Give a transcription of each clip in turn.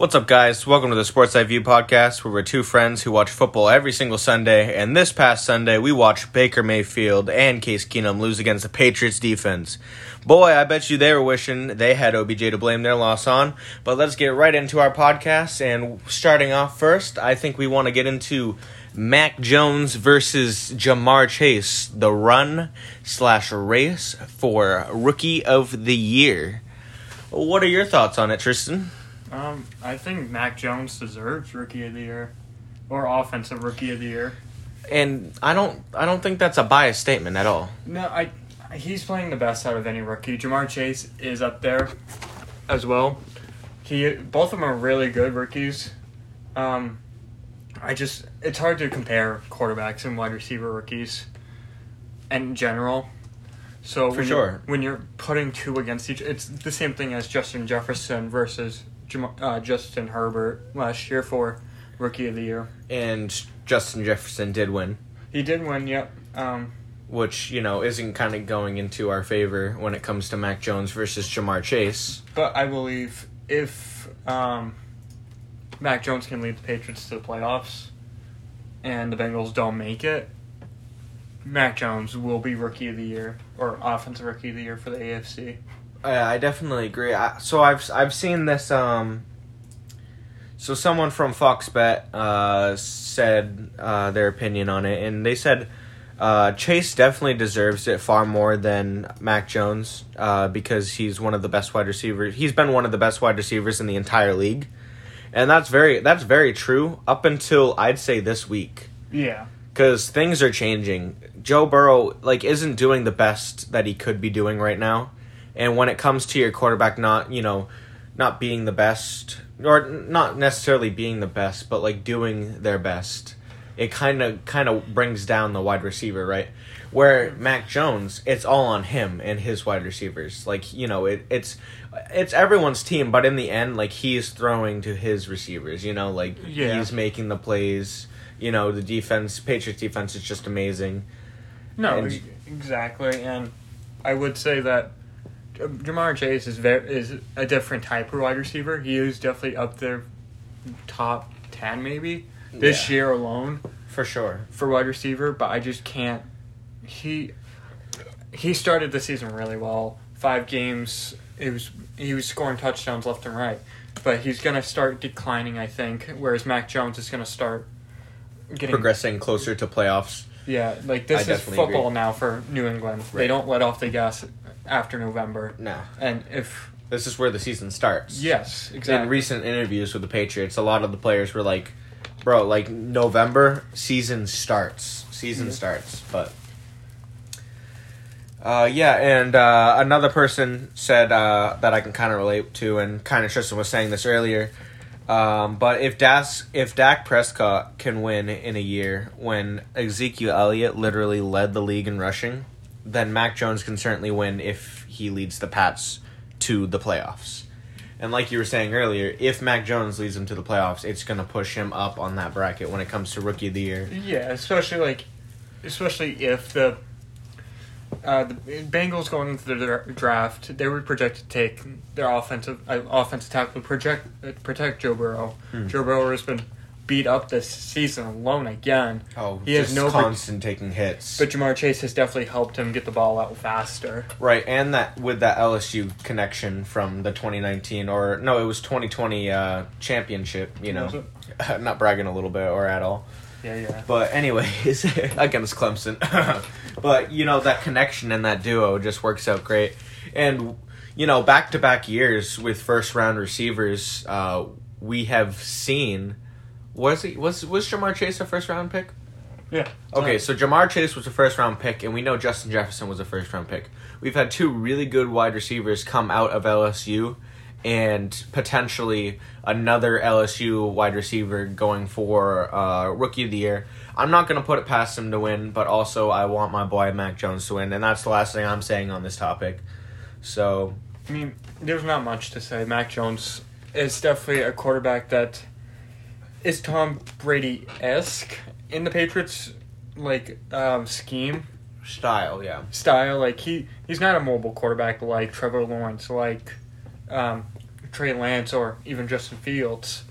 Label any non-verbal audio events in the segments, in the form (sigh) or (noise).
What's up, guys? Welcome to the Sports Eye View podcast, where we're two friends who watch football every single Sunday. And this past Sunday, we watched Baker Mayfield and Case Keenum lose against the Patriots defense. Boy, I bet you they were wishing they had OBJ to blame their loss on. But let's get right into our podcast. And starting off first, I think we want to get into Mac Jones versus Ja'Marr Chase, the run slash race for Rookie of the Year. What are your thoughts on it, Tristan? Um, I think Mac Jones deserves Rookie of the Year, or Offensive Rookie of the Year. And I don't I don't think that's a biased statement at all. No, I he's playing the best out of any rookie. Ja'Marr Chase is up there as well. He both of them are really good rookies. Um, I just it's hard to compare quarterbacks and wide receiver rookies in general. So For when sure. you're, when you're putting two against each, it's the same thing as Justin Jefferson versus uh, Justin Herbert last year for rookie of the year. And Justin Jefferson did win, He did win, yep. Um, which, you know, isn't kind of going into our favor when it comes to Mac Jones versus Ja'Marr Chase. But I believe if um, Mac Jones can lead the Patriots to the playoffs and the Bengals don't make it, Mac Jones will be Rookie of the Year or Offensive Rookie of the Year for the AFC. Yeah, I definitely agree. I, so I've I've seen this. Um, so someone from Fox Bet uh, said uh, their opinion on it, and they said uh, Chase definitely deserves it far more than Mac Jones uh, because he's one of the best wide receivers. He's been one of the best wide receivers in the entire league, and that's very that's very true up until I'd say this week Yeah. because things are changing. Joe Burrow like isn't doing the best that he could be doing right now, and when it comes to your quarterback not you know not being the best or not necessarily being the best, but like doing their best, it kind of kind of brings down the wide receiver right. Where Mac Jones, it's all on him and his wide receivers. Like you know, it, it's it's everyone's team, but in the end, like he's throwing to his receivers. You know, like Yeah. he's making the plays. You know, the defense, Patriots defense is just amazing. No, And- exactly. And I would say that Ja'Marr Chase is very, is a different type of wide receiver. He is definitely up there, top 10 maybe, this Yeah. year alone. For sure. for wide receiver, but I just can't. He he started the season really well. Five games, it was he was scoring touchdowns left and right, but he's gonna start declining, I think. Whereas Mac Jones is gonna start getting Progressing closer to playoffs. Yeah, like I this is football agree. now for New England. They don't let off the gas after November, No. and if This is where the season starts. yes, exactly. In recent interviews with the Patriots, a lot of the players were like, bro, like November, season starts. Season starts. But. Uh, yeah, and uh, another person said uh, that I can kind of relate to, and kind of Tristan was saying this earlier. Um, but if Das, if Dak Prescott can win in a year when Ezekiel Elliott literally led the league in rushing, then Mac Jones can certainly win if he leads the Pats to the playoffs. And like you were saying earlier, if Mac Jones leads them to the playoffs, it's to push him up on that bracket when it comes to rookie of the year. Yeah, especially like, especially if the uh, the Bengals going into the dra- draft, they were projected to take their offensive uh, offensive tackle project uh, protect Joe Burrow. Hmm. Joe Burrow has been beat up this season alone again, Oh, He has no- constant taking hits. but Ja'Marr Chase has definitely helped him get the ball out faster. Right, and that with that LSU connection from the 2019 or no, it was 2020 uh, championship. You know, (laughs) not bragging a little bit or at all. Yeah, yeah. But anyways, (laughs) against Clemson. (laughs) but you know that connection and that duo just works out great. And you know, back to back years with first round receivers, uh, we have seen. Was he was was Ja'Marr Chase a first round pick? Yeah. Okay, so Ja'Marr Chase was a first round pick, and we know Justin Jefferson was a first round pick. We've had two really good wide receivers come out of LSU, and potentially another LSU wide receiver going for uh, rookie of the year. I'm not going to put it past him to win, but also I want my boy Mac Jones to win, and that's the last thing I'm saying on this topic. So I mean, there's not much to say. Mac Jones is definitely a quarterback that is Tom Brady esque in the Patriots like um, scheme style, yeah. style. Like he he's not a mobile quarterback like Trevor Lawrence, like um, Trey Lance or even Justin Fields,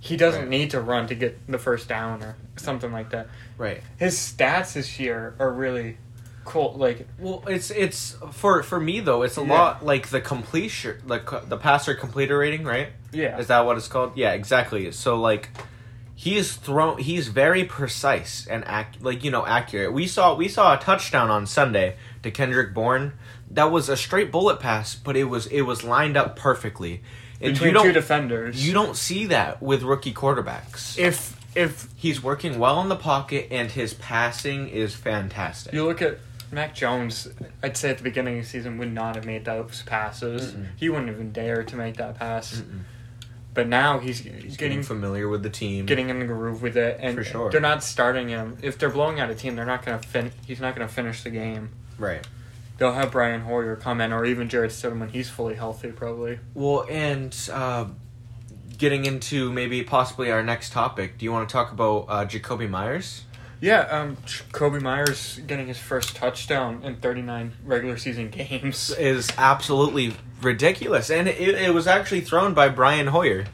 he doesn't Right. need to run to get the first down or something like that. Right. His stats this year are really cool. Like Well, it's it's for for me though. It's a Yeah. lot like the completion, like the passer completer rating, right? yeah, Is that what it's called? Yeah, exactly. So like he is thrown he's very precise and ac- like you know accurate. We saw we saw a touchdown on Sunday to Kendrick Bourne. That was a straight bullet pass, but it was it was lined up perfectly. And between you don't two defenders. you don't see that with rookie quarterbacks. if if he's working well in the pocket and his passing is fantastic. you look at Mac Jones, I'd say at the beginning of the season would not have made those passes. Mm-mm. He wouldn't even dare to make that pass. Mm-mm. But now he's he's Getting getting familiar with the team. getting in the groove with it, and sure. they're not starting him. If they're blowing out a team, they're not gonna fin. He's not gonna finish the game. right. They'll have Brian Hoyer come in, or even Jarrett Stidham when he's fully healthy, probably. Well, and uh, getting into maybe possibly our next topic, do you want to talk about uh, Jakobi Meyers? Yeah, um, Kobe Meyers getting his first touchdown in 39 regular season games. (laughs) Is absolutely ridiculous, and it, it was actually thrown by Brian Hoyer.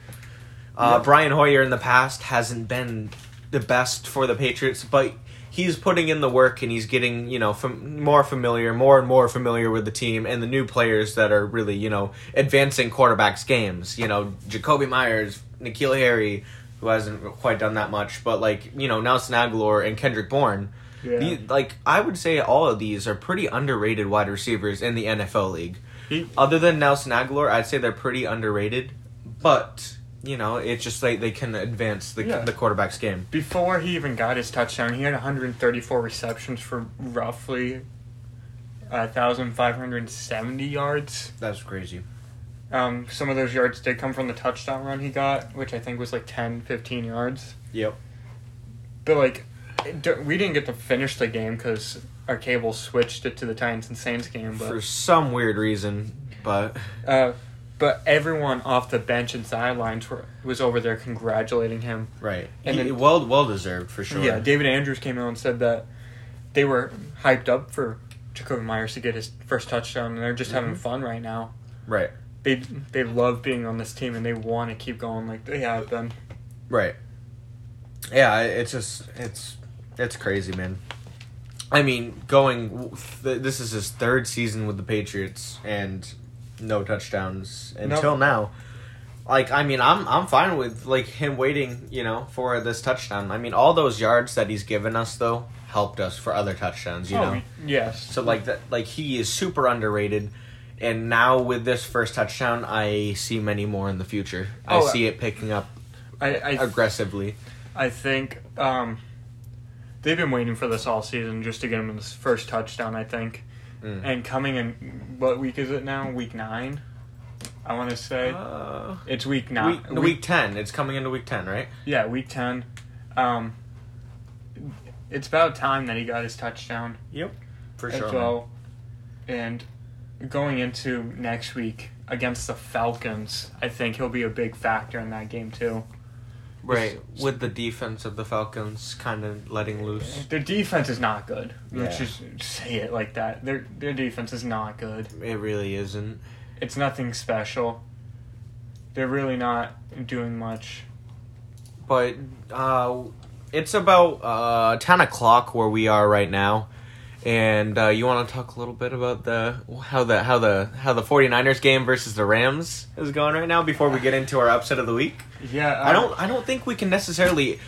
Uh. Brian Hoyer in the past hasn't been the best for the Patriots, but he's putting in the work and he's getting you know fam- more familiar, more and more familiar with the team and the new players that are really you know advancing quarterbacks' games. You know, Jakobi Meyers, N'Keal Harry, who hasn't quite done that much, but like you know Nelson Agholor and Kendrick Bourne. Yeah. The- like I would say, all of these are pretty underrated wide receivers in the NFL league. He, Other than Nelson Agholor, I'd say they're pretty underrated. But you know, it's just like they can advance the Yeah. the quarterback's game. before he even got his touchdown, he had 134 receptions for roughly 1,570 yards. That's crazy. Um, some of those yards did come from the touchdown run he got, which I think was like 10, 15 yards. Yep. But like, we didn't get to finish the game because our cable switched it to the Titans and Saints game. But For some weird reason, but uh, but everyone off the bench and sidelines were was over there congratulating him. right, And He- then- well well deserved for sure. Yeah, David Andrews came out and said that they were hyped up for Jakobi Meyers to get his first touchdown, and they're just having Mhm. fun right now. Right. They they love being on this team, and they want to keep going like they have been. Right. Yeah, it's just it's it's crazy, man. I mean, going this is his third season with the Patriots and no touchdowns until now. Like, I mean, I'm I'm fine with like him waiting, you know, for this touchdown. I mean, all those yards that he's given us though helped us for other touchdowns, you oh, know. yes. So like that, like he is super underrated. And now with this first touchdown, I see many more in the future. I Oh, see it picking up I I, aggressively. I think um, they've been waiting for this all season just to get him this first touchdown. I think, Mm. and coming in what week is it now? Week nine. I want to say Uh, it's week nine. week, week 10 it's coming into week 10 right Yeah, week ten. Um, it's about time that he got his touchdown yep for as sure well. And going into next week against the Falcons, I think he'll be a big factor in that game too. Right with the defense of the falcons kind of letting loose Their defense is not good. Let's just say it like that. Their their defense is not good. it really isn't It's nothing special. They're really not doing much. but uh it's about uh 10 o'clock where we are right now and uh, you want to talk a little bit about the how the how the how the 49ers game versus the Rams is going right now before we get into our upset of the week. Yeah, I don't I don't think we can necessarily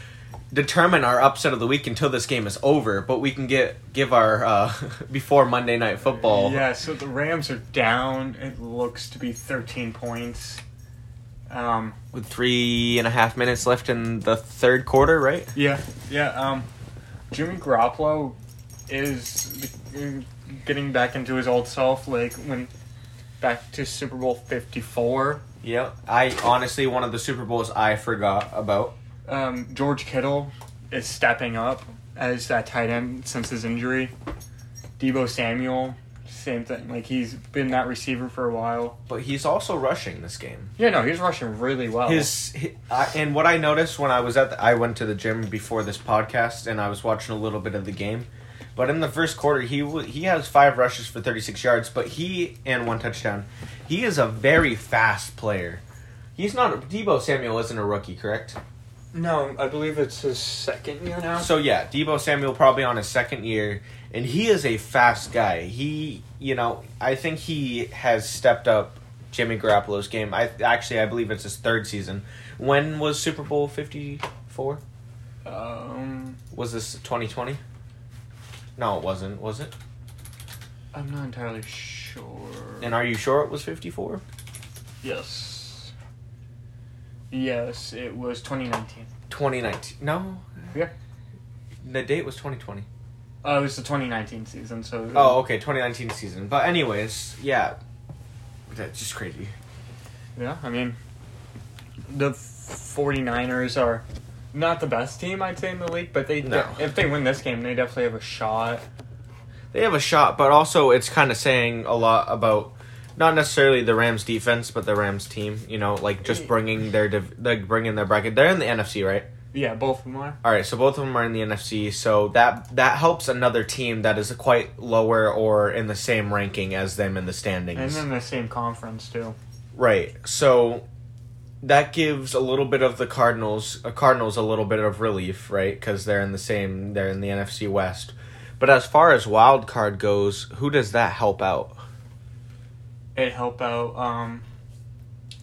determine our upset of the week until this game is over, but we can get give our uh, (laughs) before Monday night football. Yeah, so the Rams are down. It looks to be 13 points. Um, With three and a half minutes left in the third quarter, right? yeah, yeah. Um, Jimmy Garoppolo is getting back into his old self, like when back to Super Bowl 54. Yeah. I honestly one of the Super Bowls I forgot about. Um, George Kittle is stepping up as that tight end since his injury. Deebo Samuel, same thing. Like he's been that receiver for a while. But he's also rushing this game. Yeah, no, he's rushing really well. His, hi I, and what I noticed when I was at the, I went to the gym before this podcast and I was watching a little bit of the game. But in the first quarter, he he has five rushes for 36 yards, but he and one touchdown. He is a very fast player. He's not. Deebo Samuel isn't a rookie, correct? No, I believe it's his second year now. So yeah, Deebo Samuel probably on his second year, and he is a fast guy. He, you know, I think he has stepped up Jimmy Garoppolo's game. I actually I believe it's his third season. When was Super Bowl fifty four? Um, Was this twenty twenty? No, it wasn't. Was it? I'm not entirely sure. And are you sure it was fifty four? yes. Yes, it was 2019. Twenty nineteen? No. Yeah. The date was twenty twenty. Oh, it was the 2019 season, so. Oh, okay, twenty nineteen season. But anyways, yeah, that's just crazy. Yeah, I mean, the 49ers are not the best team, I'd say, in the league, but they No. if they win this game, they definitely have a shot. They have a shot, but also it's kind of saying a lot about not necessarily the Rams defense, but the Rams team. You know, like just bringing their div- like bringing their bracket. They're in the NFC, right? Yeah, both of them are. All right, so both of them are in the NFC. So that that helps another team that is quite lower or in the same ranking as them in the standings. And in the same conference, too. Right. So that gives a little bit of the Cardinals, uh, Cardinals a little bit of relief, right? Because they're in the same, they're in the NFC West. But as far as wild card goes, who does that help out? It help out um,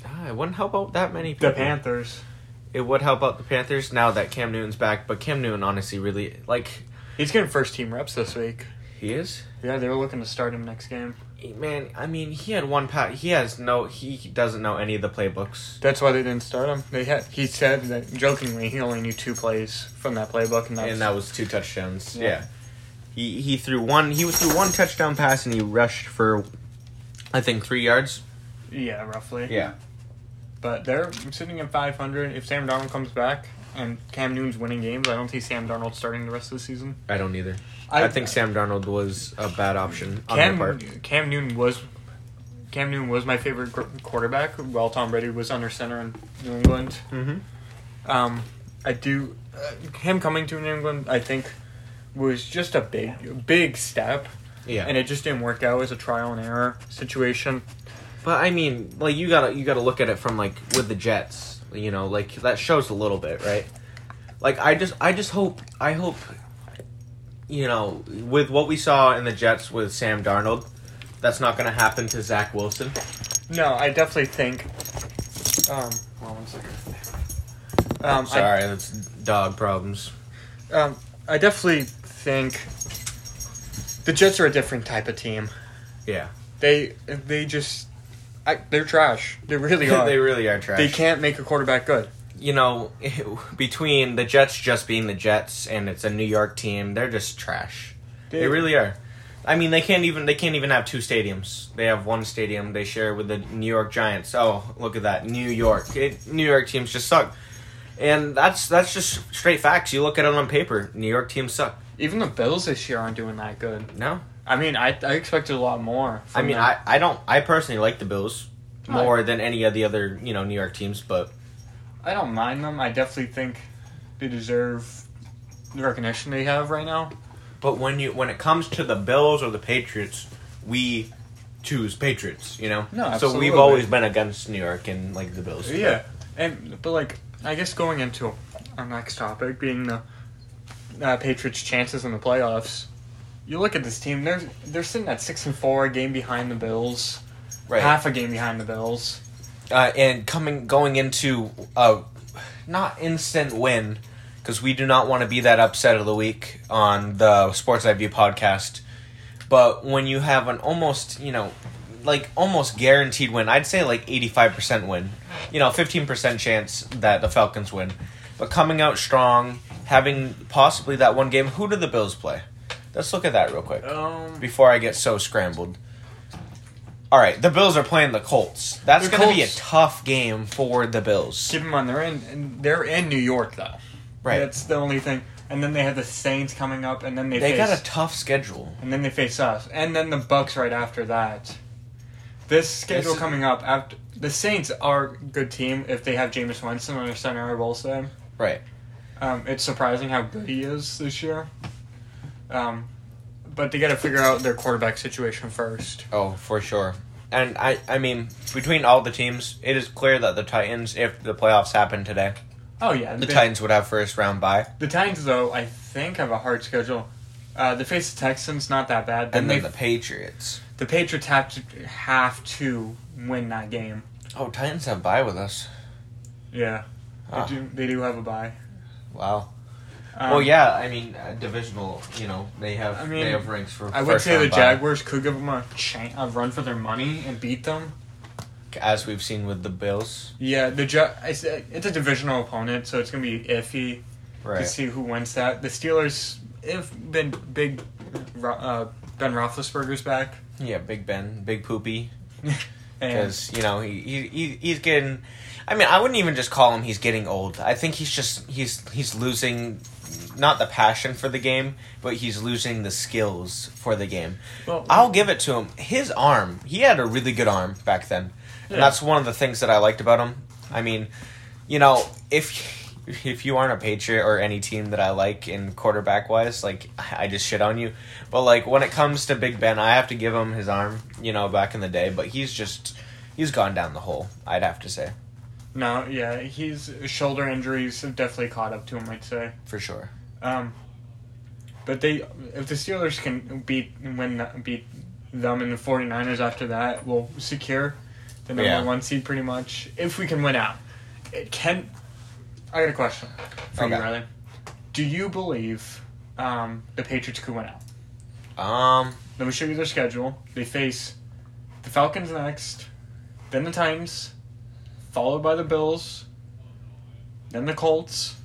Ah, it wouldn't help out that many People. the. Panthers. It would help out the Panthers now that Cam Newton's back, but Cam Newton honestly really like He's getting first team reps this week. he is. Yeah, they were looking to start him next game. Man, I mean, he had one pat. He has no. He doesn't know any of the playbooks. That's why they didn't start him. They had. He said that jokingly he only knew two plays from that playbook, and that's and that was two touchdowns. Yeah. Yeah. He he threw one he was threw one touchdown pass and he rushed for I think 3 yards. yeah, roughly. Yeah. But they're sitting at 500. If Sam Darnold comes back and Cam Newton's winning games, I don't see Sam Darnold starting the rest of the season. I don't either. I, think Sam Darnold was a bad option on their Cam part. Cam Newton was Cam Newton was my favorite qu- quarterback while Tom Brady was under center in New England. Mhm. Um, I do uh, him coming to New England. I think was just a big big step, Yeah. and it just didn't work out as a trial and error situation. but I mean, like you got to you got to look at it from like with the Jets, you know, like that shows a little bit, right? Like I just I just hope I hope you know, with what we saw in the Jets with Sam Darnold, that's not going to happen to Zach Wilson. No, I definitely think. Um, hold on one second. Um, I- Sorry, that's dog problems. Um, I definitely think the Jets are a different type of team. Yeah. They they just I, they're trash. They really (laughs) are. they really are trash. They can't make a quarterback good. You know, (laughs) between the Jets just being the Jets and it's a New York team, they're just trash. They, really are. I mean, they can't even they can't even have two stadiums. They have one stadium they share with the New York Giants. Oh, look at that, New York. It, New York teams just suck, and that's that's just straight facts. You look at it on paper, New York teams suck. Even the Bills this year aren't doing that good. No, I mean, I I expected a lot more. I mean, them. I I don't I personally like the Bills more than any of the other you know New York teams, but I don't mind them. I definitely think they deserve the recognition they have right now. But when you when it comes to the Bills or the Patriots, we choose Patriots. You know. No, So we've always been against New York and like the Bills. Yeah, and but like I guess going into our next topic being the uh, Patriots' chances in the playoffs. You look at this team; they're they're sitting at six and four, a game behind the Bills, Right. half a game behind the Bills. Uh, and coming going into a not instant win because we do not want to be that upset of the week on the Sports Eye View podcast. But when you have an almost you know like almost guaranteed win, I'd say like eighty five percent win. You know, fifteen percent chance that the Falcons win. But coming out strong, having possibly that one game. Who do the Bills play? Let's look at that real quick Um, before I get so scrambled. All right, the Bills are playing the Colts. That's The going to be a Colts- tough game for the Bills. keep in mind they're in and they're in New York though. Right. That's the only thing. And then they have the Saints coming up, and then they, They face, got a tough schedule. and then they face us, and then the Bucks right after that. This schedule This coming up after the Saints are a good team if they have Jameis Winston on their center. I will say. Right. Um, it's surprising how good he is this year. Um, but they got to figure out their quarterback situation first. Oh, for sure. and I I mean between all the teams, it is clear that the Titans, if the playoffs happen today, Oh yeah, the they- Titans would have first round bye, The Titans, though, I think have a hard schedule. Uh, they face the Texans, not that bad. Then and they then the Patriots. the Patriots have to have to win that game. Oh, Titans have bye with us. Yeah, Ah. they do. They do have a bye. Wow. Um, well, yeah. I mean, uh, divisional. You know, they have I mean, they have ranks for. I would say the bye, Jaguars could give them a, chan a run for their money and beat them. as we've seen with the Bills. Yeah, the Ja- it's, it's a divisional opponent, so it's gonna be iffy to see who wins that. The Steelers have been big. Uh, ben Roethlisberger's back, Yeah, Big Ben, Big Poopy. (laughs) because you know he he he's getting. I mean, I wouldn't even just call him he's getting old. I think he's just he's he's losing not the passion for the game, but he's losing the skills for the game. well, I'll give it to him. His arm, he had a really good arm back then. Yeah. And that's one of the things that I liked about him. I mean, you know, if if you aren't a Patriot or any team that I like in quarterback wise, like I just shit on you. But like when it comes to Big Ben, I have to give him his arm, you know, back in the day, but he's just he's gone down the hole, I'd have to say, No, yeah, he's shoulder injuries have definitely caught up to him. I'd say. for sure. Um, but they, if the Steelers can beat win beat them and the 49ers after that, will secure the number Yeah. one seed pretty much. If we can win out, it can. I got a question for you, Okay. Riley. Do you believe um, the Patriots could win out? Um Let me show you their schedule. They face the Falcons next, then the Titans, followed by the Bills, then the Colts,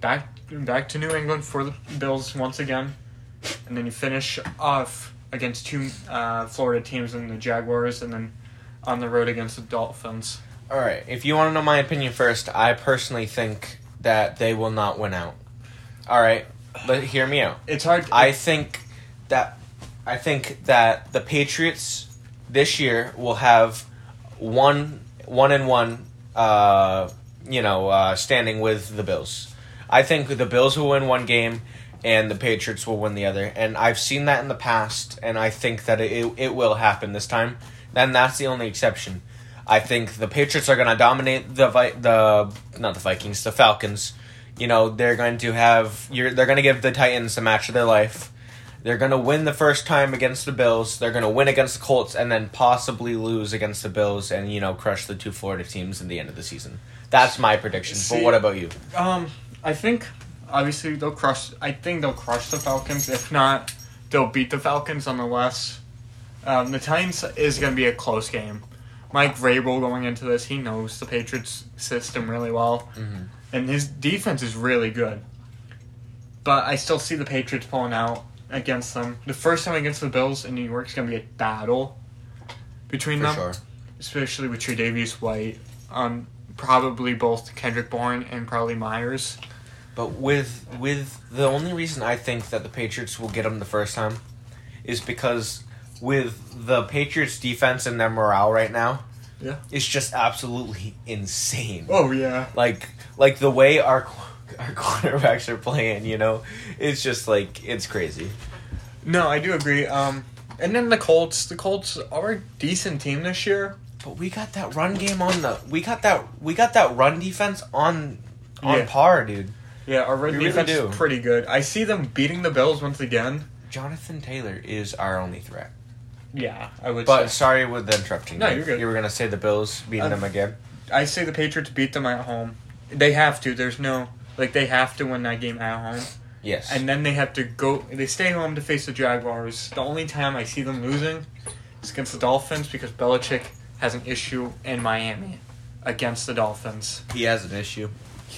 back back to New England for the Bills once again, and then you finish off against two uh, Florida teams and the Jaguars, and then on the road against the Dolphins. all right, if you want to know my opinion first, I personally think that they will not win out. All right, but hear me out. It's hard. I think that I think that the Patriots this year will have one one and one uh, you know uh, standing with the Bills. I think the Bills will win one game and the Patriots will win the other. And I've seen that in the past and I think that it it will happen this time. Then that's the only exception. I think the Patriots are going to dominate the Vi- the not the Vikings, the Falcons. You know, they're going to have you're they're going to give the Titans the match of their life. They're going to win the first time against the Bills. They're going to win against the Colts and then possibly lose against the Bills and you know crush the two Florida teams in the end of the season. That's my prediction. See- but what about you? Um, I think obviously they'll crush. I think they'll crush the Falcons. If not, they'll beat the Falcons nonetheless. Um, the Titans is going to be a close game. Mike Vrabel going into this, he knows the Patriots system really well, Mhm. and his defense is really good. But I still see the Patriots pulling out against them. The first time against the Bills in New York is going to be a battle between For them sure. especially with Tre'Davious White, um, probably both Kendrick Bourne and probably Meyers. But with with the only reason I think that the Patriots will get them the first time is because with the Patriots defense and their morale right now, Yeah. it's just absolutely insane. Oh yeah. Like like the way our our quarterbacks are playing, you know, it's just like it's crazy. No, I do agree. Um, and then the Colts. The Colts are a decent team this year. But we got that run game on the we got that we got that run defense on on Yeah. par, dude. Yeah, our run We really defense do. is pretty good. I see them beating the Bills once again. Jonathan Taylor is our only threat. Yeah, I would. But say. sorry with the interrupting. No, you. you're good. You were gonna say the Bills beating Um, them again. I say the Patriots beat them at home. They have to. There's no like they have to win that game at home. Yes. and then they have to go. They stay home to face the Jaguars. The only time I see them losing is against the Dolphins because Belichick has an issue in Miami against the Dolphins. he has an issue.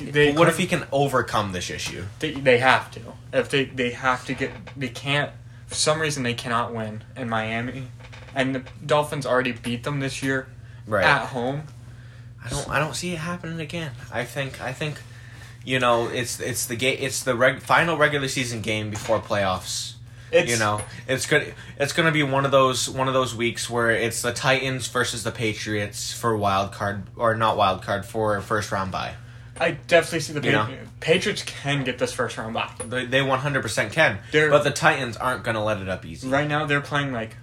They But what if he can overcome this issue? They, they have to. If they they have to get they can't for some reason they cannot win in Miami, and the Dolphins already beat them this year Right. at home. I don't. I don't see it happening again. I think. I think. You know, it's it's the game. It's the reg- final regular season game before playoffs. It's you know, it's good. It's gonna be one of those one of those weeks where it's the Titans versus the Patriots for wild card or not wild card for first round bye. I definitely see the You? Patri- Patriots can get this first round back. They they one hundred percent can, They're- but the Titans aren't gonna let it up easy. Right now they're playing like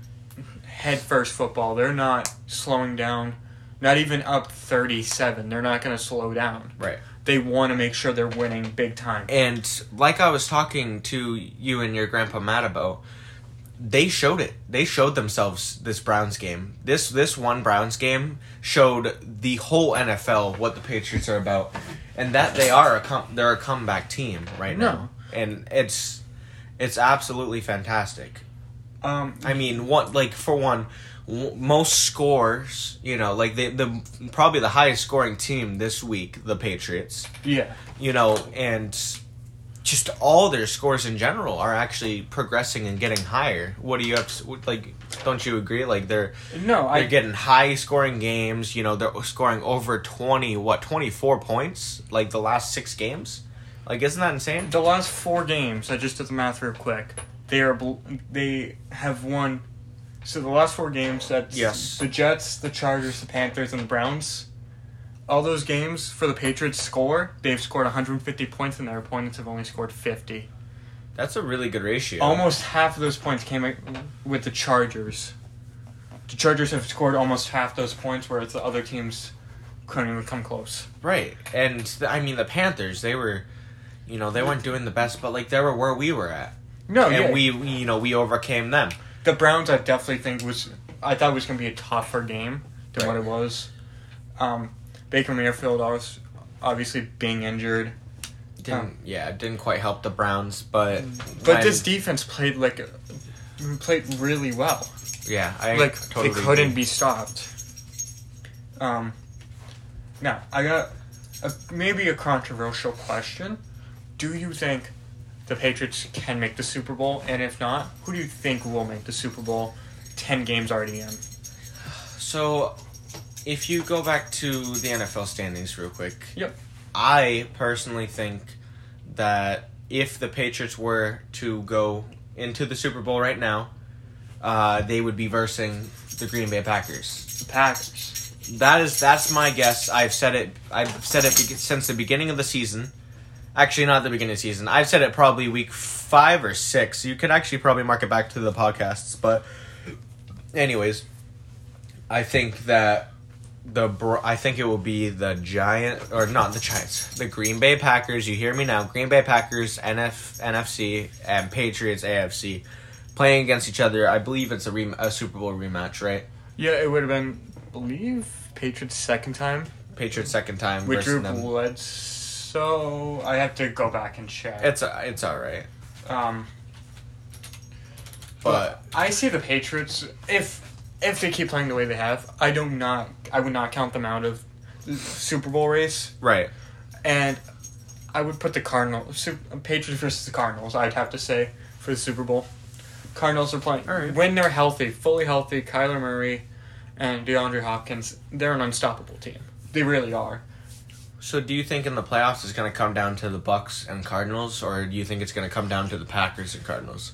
head first football. They're not slowing down. Not even up 37. They're not going to slow down. Right. They want to make sure they're winning big time. And like I was talking to you and your grandpa Matt about, they showed it. They showed themselves this Browns game. This this one Browns game showed the whole NFL what the Patriots are about, and that they are a com- they're a comeback team right now, and it's it's absolutely fantastic. Um, I mean, what like for one, most scores, you know, like the the probably the highest scoring team this week, the Patriots yeah. you know, and just all their scores in general are actually progressing and getting higher. What do you have to, like? Don't you agree? Like they're No, they're I getting high scoring games. You know, they're scoring over twenty, what twenty four points, like the last six games. Like, isn't that insane? the last four games. I just did the math real quick. They are they have won. So the last four games. That's Yes. The Jets, the Chargers, the Panthers, and the Browns. All those games for the Patriots score. They've scored 150 points, and their opponents have only scored 50. That's a really good ratio. Almost half of those points came with the Chargers. The Chargers have scored almost half those points, whereas the other teams couldn't even come close. right. And the, I mean, the Panthers, they were, you know, they weren't doing the best, but like they were where we were at, No, and yeah. we, we, you know, we overcame them. The Browns, I definitely think was I thought it was going to be a tougher game than what it was. Um, Baker Mayfield, obvi- obviously being injured, Didn't, yeah, it didn't quite help the Browns, but but when- this defense played like played really well. Yeah, I like totally they couldn't agree. be stopped. Um, now I got a, maybe a controversial question. Do you think the Patriots can make the Super Bowl? And if not, who do you think will make the Super Bowl? Ten games already in. So, if you go back to the NFL standings real quick, Yep. I personally think that if the Patriots were to go into the Super Bowl right now, uh, they would be versing the Green Bay Packers. The Packers. That is that's my guess. I've said it. I've said it since the beginning of the season. Actually, not the beginning of the season. I've said it probably week five or six. You could actually probably mark it back to the podcasts. But, anyways, I think that the I think it will be the Giant or not the Giants, the Green Bay Packers. You hear me now? Green Bay Packers, NF NFC, and Patriots AFC playing against each other. I believe it's a, rem- a Super Bowl rematch, right? Yeah, it would have been, I believe, Patriots' second time Patriots second time with Drew. Bledsoe. I have to go back and check. It's it's all right, um, but I see the Patriots if if they keep playing the way they have. I do not. I would not count them out of the Super Bowl race, right. and I would put the Cardinals, Patriots versus the Cardinals. I'd have to say for the Super Bowl. Cardinals are playing All right. when they're healthy, fully healthy. Kyler Murray and DeAndre Hopkins, they're an unstoppable team. They really are. So, do you think in the playoffs it's going to come down to the Bucks and Cardinals, or do you think it's going to come down to the Packers and Cardinals?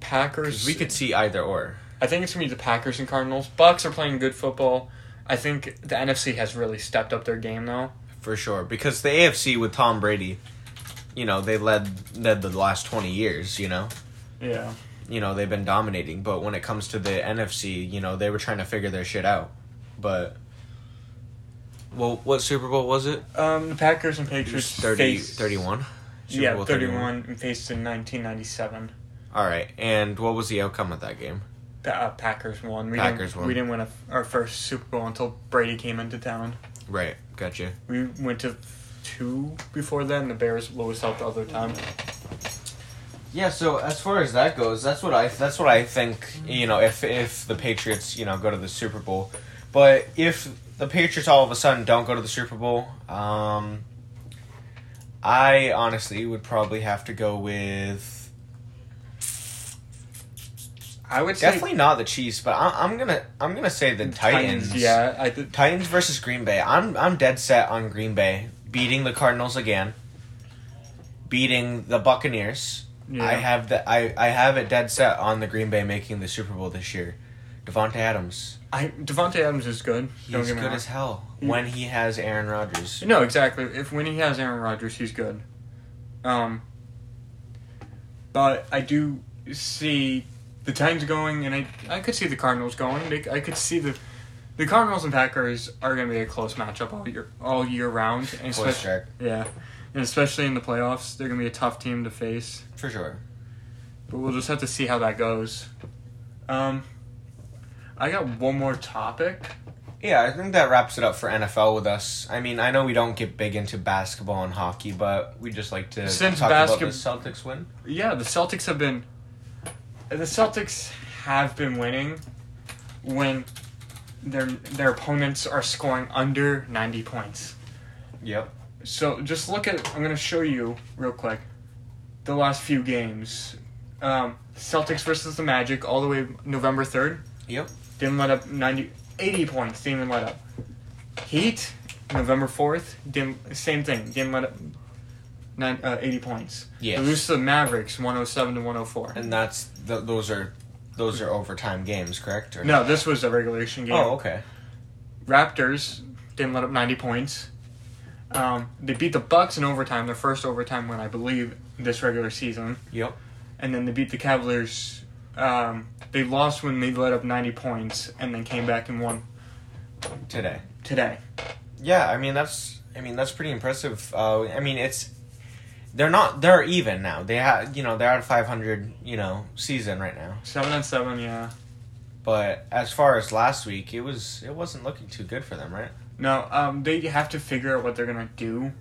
Packers. we could see either or. I think it's gonna be the Packers and Cardinals. Bucks are playing good football. I think the NFC has really stepped up their game though. For sure, because the AFC with Tom Brady, you know, they led led the last twenty years. You know, Yeah. you know they've been dominating. But when it comes to the NFC, you know, they were trying to figure their shit out. But, well, what Super Bowl was it? Um, the Packers and Patriots 30, faced- 31? Super yeah, Bowl 31 and faced in 1997. All right, and what was the outcome of that game? Pa- uh, Packers won. We Packers didn't, won. We didn't win a, our first Super Bowl until Brady came into town. Right, gotcha. We went to two before then. The Bears blew us out the other time. Yeah, so as far as that goes, that's what I that's what I think. You know, if if the Patriots you know go to the Super Bowl, but if the Patriots all of a sudden don't go to the Super Bowl, um, I honestly would probably have to go with I would say definitely not the Chiefs, but I, I'm gonna I'm gonna say the Titans. Yeah, I did. Titans versus Green Bay. I'm I'm dead set on Green Bay beating the Cardinals again, beating the Buccaneers. Yeah. I have the I, I have it dead set on the Green Bay making the Super Bowl this year. Davante Adams, I Davante Adams is good. He's good as hell when he has Aaron Rodgers. No, exactly. If when he has Aaron Rodgers, he's good. Um, but I do see the Titans going, and I I could see the Cardinals going. They, I could see the the Cardinals and Packers are going to be a close matchup all year all year round, and especially yeah, and especially in the playoffs, they're going to be a tough team to face. For sure. But we'll just have to see how that goes. Um, I got one more topic. Yeah, I think that wraps it up for NFL with us. I mean, I know we don't get big into basketball and hockey, but we just like to Since talk basket- about the Celtics win. Yeah, the Celtics have been. The Celtics have been winning when their their opponents are scoring under ninety points. Yep. So just look at. I'm gonna show you real quick the last few games. Um, Celtics versus the Magic, all the way November third. Yep. Didn't let up 90, 80 points. Didn't even let up. Heat, November fourth. Didn't same thing. Didn't let up. Nine, uh, 80 points. Yes. They lose to the Mavericks, 107 to 104. And that's th- those are those are overtime games, correct? Or No, this was a regulation game. Oh, okay. Raptors didn't let up 90 points. Um, they beat the Bucks in overtime, their first overtime win, I believe, this regular season. Yep. And then they beat the Cavaliers. Um, they lost when they let up 90 points and then came back and won Today. today. Yeah, I mean that's I mean that's pretty impressive. Uh, I mean it's they're not they're even now. They have you know they're at 500 you know season right now. 7 and 7, yeah. But as far as last week, it was it wasn't looking too good for them, right? No, um, they have to figure out what they're going to do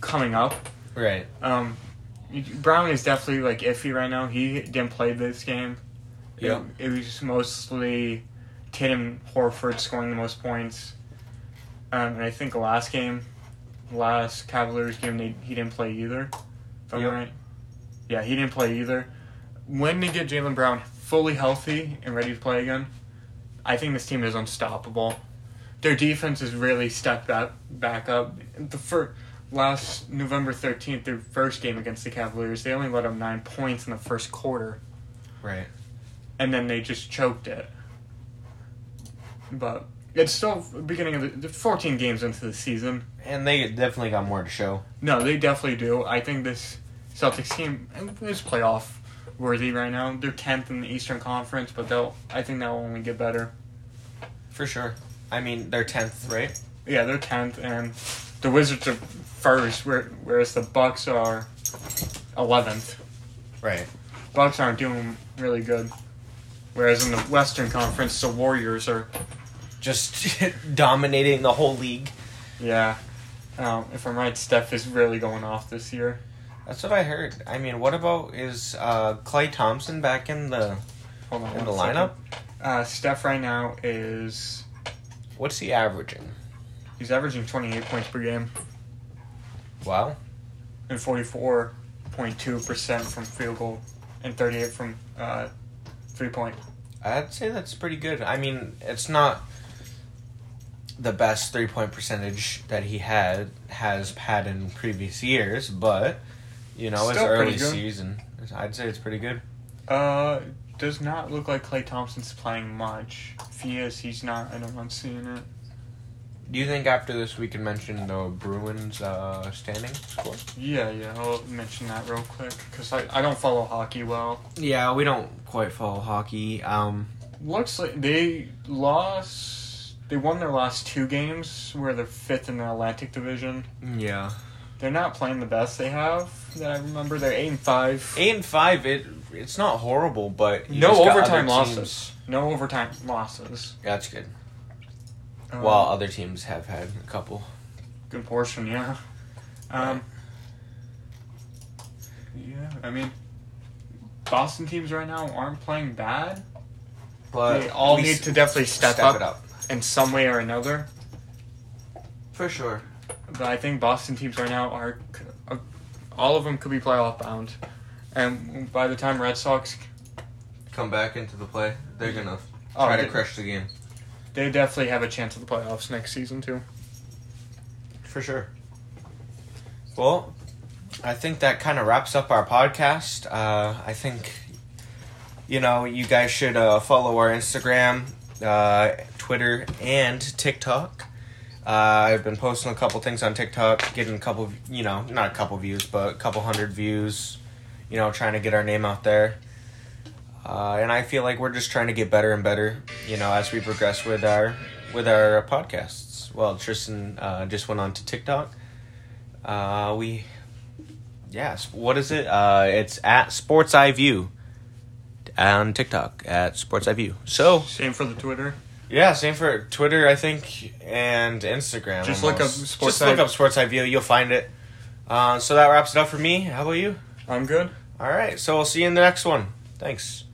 coming up. Right. Um, Brown is definitely like iffy right now. He didn't play this game. It- It, was mostly Tatum Horford scoring the most points. Um, and I think the last game, last Cavaliers game, they, he didn't play either. If I'm Yep. right. Yeah, he didn't play either. When they get Jaylen Brown fully healthy and ready to play again, I think this team is unstoppable. Their defense has really stepped back, back up. The first, last November 13th, their first game against the Cavaliers, they only let up nine points in the first quarter, Right. and then they just choked it. But it's still beginning of the, the 14 games into the season. And they definitely got more to show. No, they definitely do. I think this Celtics team is playoff worthy right now. They're 10th in the Eastern Conference, but they'll. I think they'll only get better. For sure. I mean, they're 10th, right? Yeah, they're 10th, and the Wizards are first, whereas the Bucks are 11th. Right. Bucks aren't doing really good. Whereas in the Western Conference, the Warriors are, Just (laughs) dominating the whole league. yeah. Um, if I'm right, Steph is really going off this year. That's what I heard. I mean, what about is uh, Klay Thompson back in the Hold on. in the lineup? Uh, Steph right now is What's he averaging? he's averaging 28 points per game Wow. and 44.2 percent from field goal and 38 from uh, three point. I'd say that's pretty good. I mean, it's not the best three point percentage that he had has had in previous years, but you know, it's Still early season. I'd say it's pretty good. Uh, does not look like Klay Thompson's playing much. If he is, he's not. I don't I'm seeing it. Do you think after this we can mention the Bruins uh, standing score? Yeah, yeah. I'll mention that real quick because I, I don't follow hockey well. Yeah, we don't quite follow hockey. Um, Looks like they lost. They won their last two games, where they're fifth in the Atlantic Division. yeah, They're not playing the best they have that I remember. They're eight and five. eight and five. It it's not horrible, but you no just got overtime other losses. teams- No overtime losses. That's good. Um, While other teams have had a couple. good portion, yeah. Um, yeah, I mean, Boston teams right now aren't playing bad. But they all need to definitely step, step up, up in some way or another. for sure. But I think Boston teams right now are, uh, all of them could be playoff bound, and by the time Red Sox, Come back into the play. They're gonna Oh, try to crush the game they definitely have a chance at the playoffs next season too. for sure. Well, I think that kind of wraps up our podcast. Uh, I think you know you guys should uh, follow our Instagram, uh, Twitter, and TikTok. Uh, I've been posting a couple things on TikTok, getting a couple, you know, not a couple views, but a couple hundred views. You know, trying to get our name out there. Uh, and I feel like we're just trying to get better and better, you know, as we progress with our with our podcasts. Well, Tristan uh, just went on to TikTok. Uh, we, yes, what is it? Uh, it's at Sports Eye View on TikTok at Sports Eye View. So Same for the Twitter. yeah, same for Twitter, I think, and Instagram. Just look up Sports Just look Eye- up Sports Eye View. You'll find it. Uh, so that wraps it up for me. How about you? I'm good. All right. So we'll see you in the next one. Thanks.